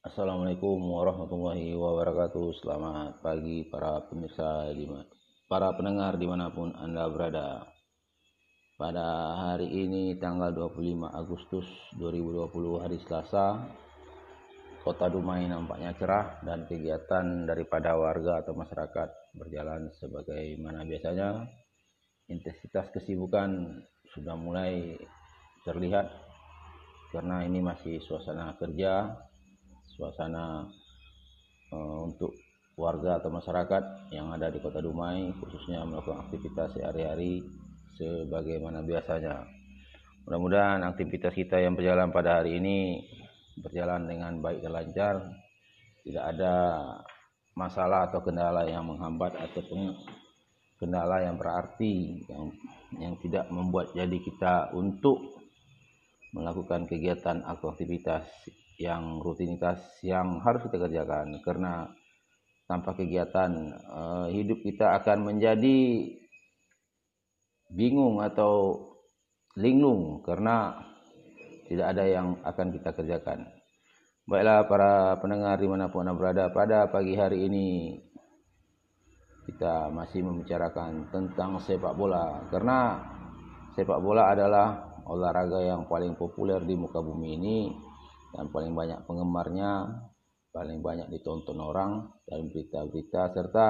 Assalamualaikum warahmatullahi wabarakatuh. Selamat pagi para pemirsa, para pendengar di mana pun Anda berada. Pada hari ini tanggal 25 Agustus 2020 hari Selasa, Kota Dumai nampaknya cerah dan kegiatan daripada warga atau masyarakat berjalan sebagaimana biasanya. Intensitas kesibukan sudah mulai terlihat karena ini masih suasana kerja suasana uh, untuk warga atau masyarakat yang ada di Kota Dumai khususnya melakukan aktivitas sehari-hari sebagaimana biasanya. Mudah-mudahan aktivitas kita yang berjalan pada hari ini berjalan dengan baik dan lancar, tidak ada masalah atau kendala yang menghambat atau kendala yang berarti yang yang tidak membuat jadi kita untuk melakukan kegiatan atau aktivitas yang rutinitas yang harus kita kerjakan. Karena tanpa kegiatan uh, hidup kita akan menjadi bingung atau linglung karena tidak ada yang akan kita kerjakan. Baiklah para pendengar di mana pun anda berada pada pagi hari ini kita masih membicarakan tentang sepak bola. Karena sepak bola adalah olahraga yang paling populer di muka bumi ini dan paling banyak penggemarnya, paling banyak ditonton orang dalam berita-berita serta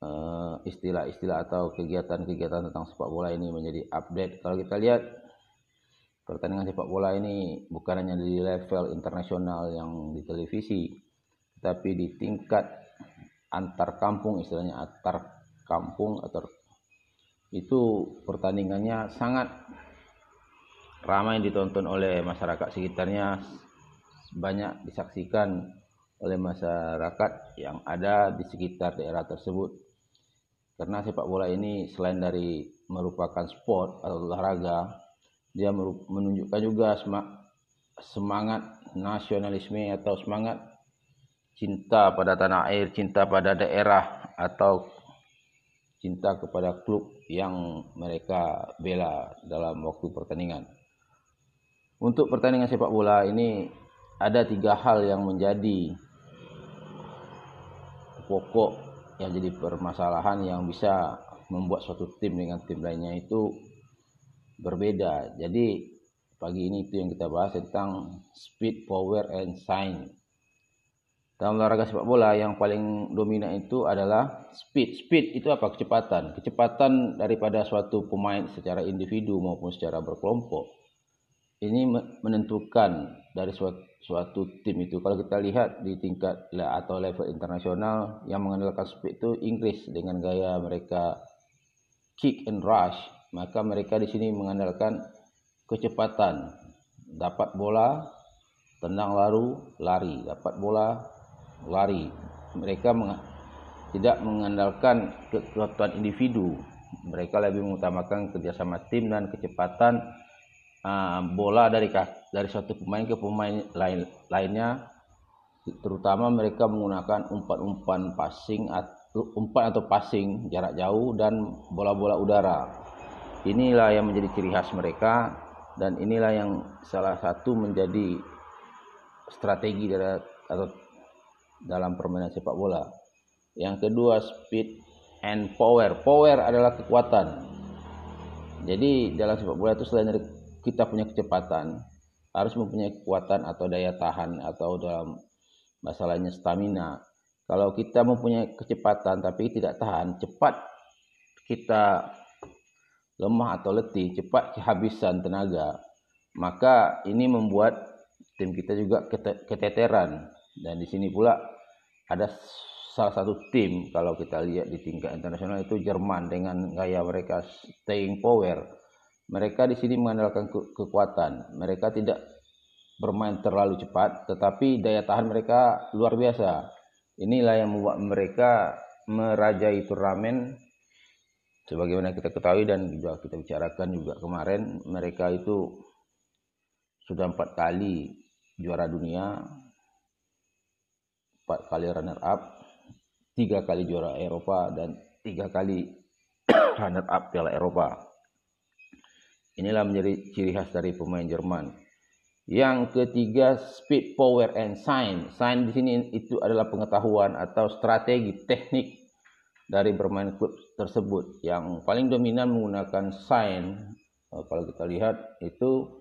eh, istilah-istilah uh, atau kegiatan-kegiatan tentang sepak bola ini menjadi update. Kalau kita lihat pertandingan sepak bola ini bukan hanya di level internasional yang di televisi, tapi di tingkat antar kampung istilahnya antar kampung atau itu pertandingannya sangat ramai ditonton oleh masyarakat sekitarnya banyak disaksikan oleh masyarakat yang ada di sekitar daerah tersebut karena sepak bola ini selain dari merupakan sport atau olahraga dia menunjukkan juga semangat nasionalisme atau semangat cinta pada tanah air, cinta pada daerah atau cinta kepada klub yang mereka bela dalam waktu pertandingan. Untuk pertandingan sepak bola ini ada tiga hal yang menjadi pokok yang jadi permasalahan yang bisa membuat suatu tim dengan tim lainnya itu berbeda. Jadi pagi ini itu yang kita bahas tentang speed, power, and sign. Dalam olahraga sepak bola yang paling dominan itu adalah speed. Speed itu apa? Kecepatan. Kecepatan daripada suatu pemain secara individu maupun secara berkelompok ini menentukan dari suatu, suatu tim itu. Kalau kita lihat di tingkat atau level internasional yang mengandalkan speed itu Inggris dengan gaya mereka kick and rush, maka mereka di sini mengandalkan kecepatan. Dapat bola, tendang lalu, lari. Dapat bola, lari. Mereka meng tidak mengandalkan kekuatan individu. Mereka lebih mengutamakan kerjasama tim dan kecepatan uh, bola dari dari suatu pemain ke pemain lain lainnya terutama mereka menggunakan umpan-umpan passing umpan atau passing jarak jauh dan bola-bola udara. Inilah yang menjadi ciri khas mereka dan inilah yang salah satu menjadi strategi dari atau dalam permainan sepak bola. Yang kedua speed and power. Power adalah kekuatan. Jadi dalam sepak bola itu selain dari kita punya kecepatan, harus mempunyai kekuatan atau daya tahan atau dalam masalahnya stamina. Kalau kita mempunyai kecepatan tapi tidak tahan, cepat kita lemah atau letih, cepat kehabisan tenaga, maka ini membuat tim kita juga keteteran. Dan di sini pula ada salah satu tim kalau kita lihat di tingkat internasional itu Jerman dengan gaya mereka staying power mereka di sini mengandalkan ke kekuatan. Mereka tidak bermain terlalu cepat, tetapi daya tahan mereka luar biasa. Inilah yang membuat mereka merajai turnamen sebagaimana kita ketahui dan juga kita bicarakan juga kemarin mereka itu sudah empat kali juara dunia empat kali runner up tiga kali juara Eropa dan tiga kali runner up Piala Eropa Inilah menjadi ciri khas dari pemain Jerman. Yang ketiga speed, power, and sign. Sign di sini itu adalah pengetahuan atau strategi teknik dari bermain klub tersebut. Yang paling dominan menggunakan sign. Eh, kalau kita lihat itu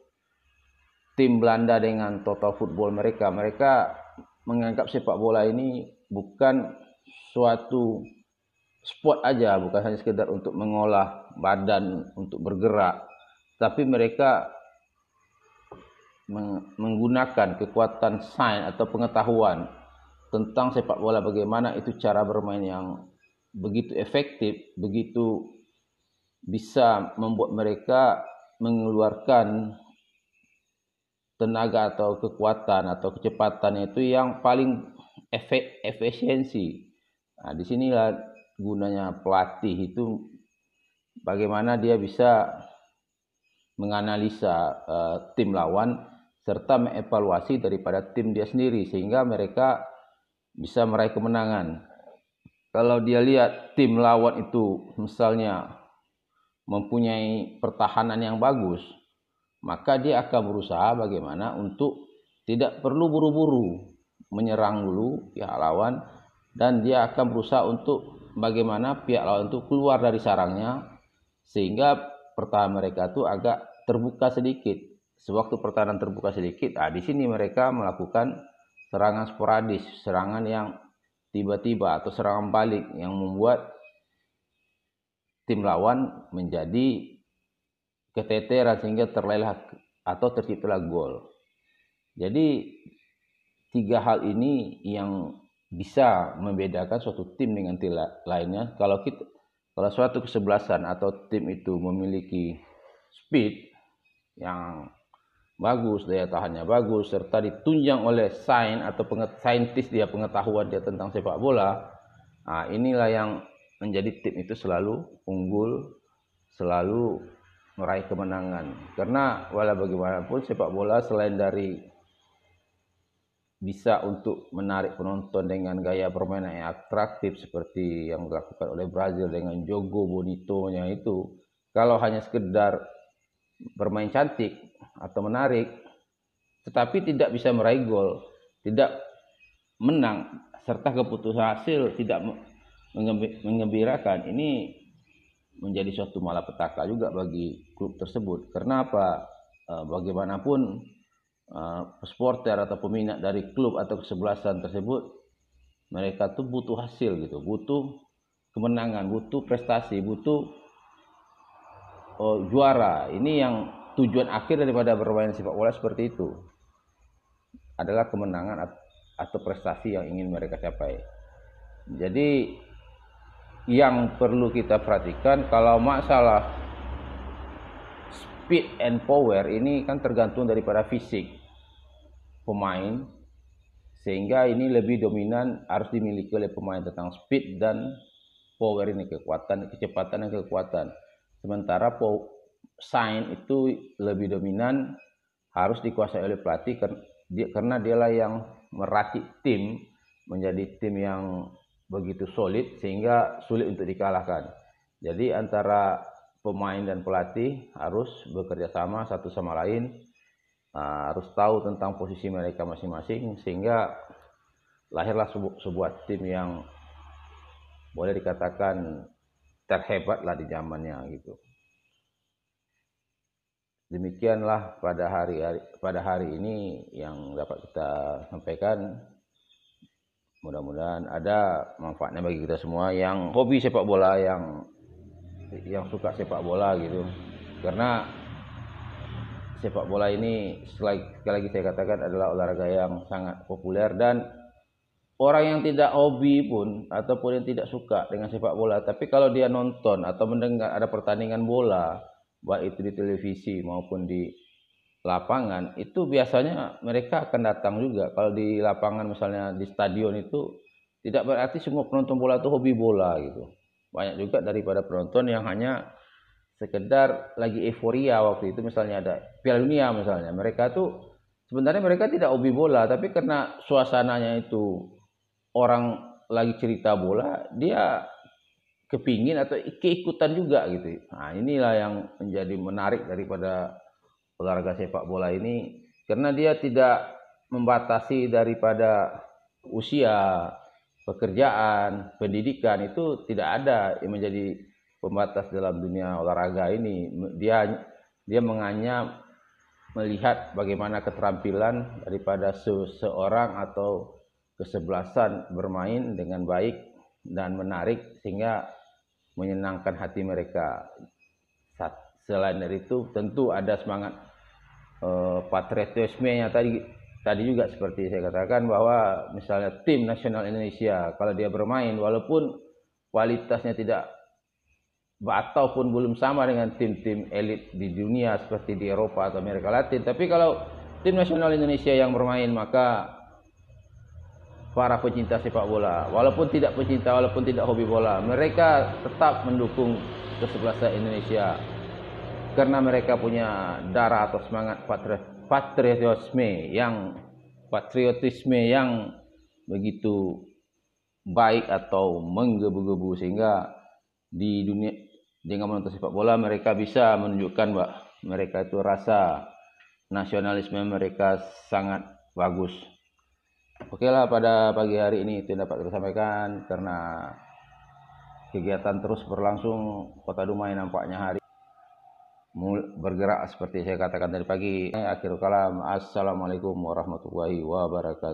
tim Belanda dengan total football mereka. Mereka menganggap sepak bola ini bukan suatu sport aja, bukan hanya sekedar untuk mengolah badan untuk bergerak, tapi mereka menggunakan kekuatan sains atau pengetahuan tentang sepak bola bagaimana itu cara bermain yang begitu efektif, begitu bisa membuat mereka mengeluarkan tenaga atau kekuatan atau kecepatan itu yang paling efek efisiensi. Nah, di sinilah gunanya pelatih itu bagaimana dia bisa menganalisa uh, tim lawan serta mengevaluasi daripada tim dia sendiri sehingga mereka bisa meraih kemenangan. Kalau dia lihat tim lawan itu misalnya mempunyai pertahanan yang bagus, maka dia akan berusaha bagaimana untuk tidak perlu buru-buru menyerang dulu pihak lawan dan dia akan berusaha untuk bagaimana pihak lawan itu keluar dari sarangnya sehingga pertahanan mereka itu agak terbuka sedikit sewaktu pertahanan terbuka sedikit, ah di sini mereka melakukan serangan sporadis, serangan yang tiba-tiba atau serangan balik yang membuat tim lawan menjadi keteteran sehingga terlelah atau terciptalah gol. Jadi tiga hal ini yang bisa membedakan suatu tim dengan tim lainnya. Kalau kita kalau suatu kesebelasan atau tim itu memiliki speed yang bagus, daya tahannya bagus, serta ditunjang oleh sains atau saintis dia pengetahuan dia tentang sepak bola, nah, inilah yang menjadi tim itu selalu unggul, selalu meraih kemenangan. Karena walau bagaimanapun sepak bola selain dari bisa untuk menarik penonton dengan gaya permainan yang atraktif seperti yang dilakukan oleh Brazil dengan jogo bonitonya itu, kalau hanya sekedar bermain cantik atau menarik tetapi tidak bisa meraih gol, tidak menang serta keputusan hasil tidak mengembirakan. Ini menjadi suatu malapetaka juga bagi klub tersebut. Karena apa? E, bagaimanapun e, supporter atau peminat dari klub atau kesebelasan tersebut mereka tuh butuh hasil gitu, butuh kemenangan, butuh prestasi, butuh oh, juara. Ini yang tujuan akhir daripada bermain sepak bola seperti itu adalah kemenangan atau prestasi yang ingin mereka capai. Jadi yang perlu kita perhatikan kalau masalah speed and power ini kan tergantung daripada fisik pemain sehingga ini lebih dominan harus dimiliki oleh pemain tentang speed dan power ini kekuatan kecepatan dan kekuatan sementara sign itu lebih dominan harus dikuasai oleh pelatih karena dialah yang merakit tim menjadi tim yang begitu solid sehingga sulit untuk dikalahkan. Jadi antara pemain dan pelatih harus bekerja sama satu sama lain, ah, harus tahu tentang posisi mereka masing-masing sehingga lahirlah sebuah tim yang boleh dikatakan terhebat lah di zamannya gitu. Demikianlah pada hari, hari pada hari ini yang dapat kita sampaikan. Mudah-mudahan ada manfaatnya bagi kita semua yang hobi sepak bola yang yang suka sepak bola gitu. Karena sepak bola ini sekali lagi saya katakan adalah olahraga yang sangat populer dan orang yang tidak hobi pun ataupun yang tidak suka dengan sepak bola tapi kalau dia nonton atau mendengar ada pertandingan bola baik itu di televisi maupun di lapangan itu biasanya mereka akan datang juga. Kalau di lapangan misalnya di stadion itu tidak berarti semua penonton bola itu hobi bola gitu. Banyak juga daripada penonton yang hanya sekedar lagi euforia waktu itu misalnya ada Piala Dunia misalnya. Mereka tuh sebenarnya mereka tidak hobi bola tapi karena suasananya itu orang lagi cerita bola dia kepingin atau keikutan juga gitu. Nah inilah yang menjadi menarik daripada olahraga sepak bola ini karena dia tidak membatasi daripada usia, pekerjaan, pendidikan itu tidak ada yang menjadi pembatas dalam dunia olahraga ini. Dia dia menganya melihat bagaimana keterampilan daripada seseorang atau kesebelasan bermain dengan baik dan menarik sehingga menyenangkan hati mereka. Selain dari itu tentu ada semangat uh, patriotisme tadi tadi juga seperti saya katakan bahwa misalnya tim nasional Indonesia kalau dia bermain walaupun kualitasnya tidak ataupun belum sama dengan tim-tim elit di dunia seperti di Eropa atau Amerika Latin. Tapi kalau tim nasional Indonesia yang bermain maka para pecinta sepak bola, walaupun tidak pecinta, walaupun tidak hobi bola, mereka tetap mendukung kesebelasan Indonesia. Karena mereka punya darah atau semangat patriotisme yang patriotisme yang begitu baik atau menggebu-gebu. Sehingga di dunia dengan menonton sepak bola mereka bisa menunjukkan bahwa mereka itu rasa nasionalisme mereka sangat bagus. Oke lah pada pagi hari ini itu dapat kita sampaikan karena kegiatan terus berlangsung Kota Dumai nampaknya hari bergerak seperti saya katakan tadi pagi. Akhir kalam. Assalamualaikum warahmatullahi wabarakatuh.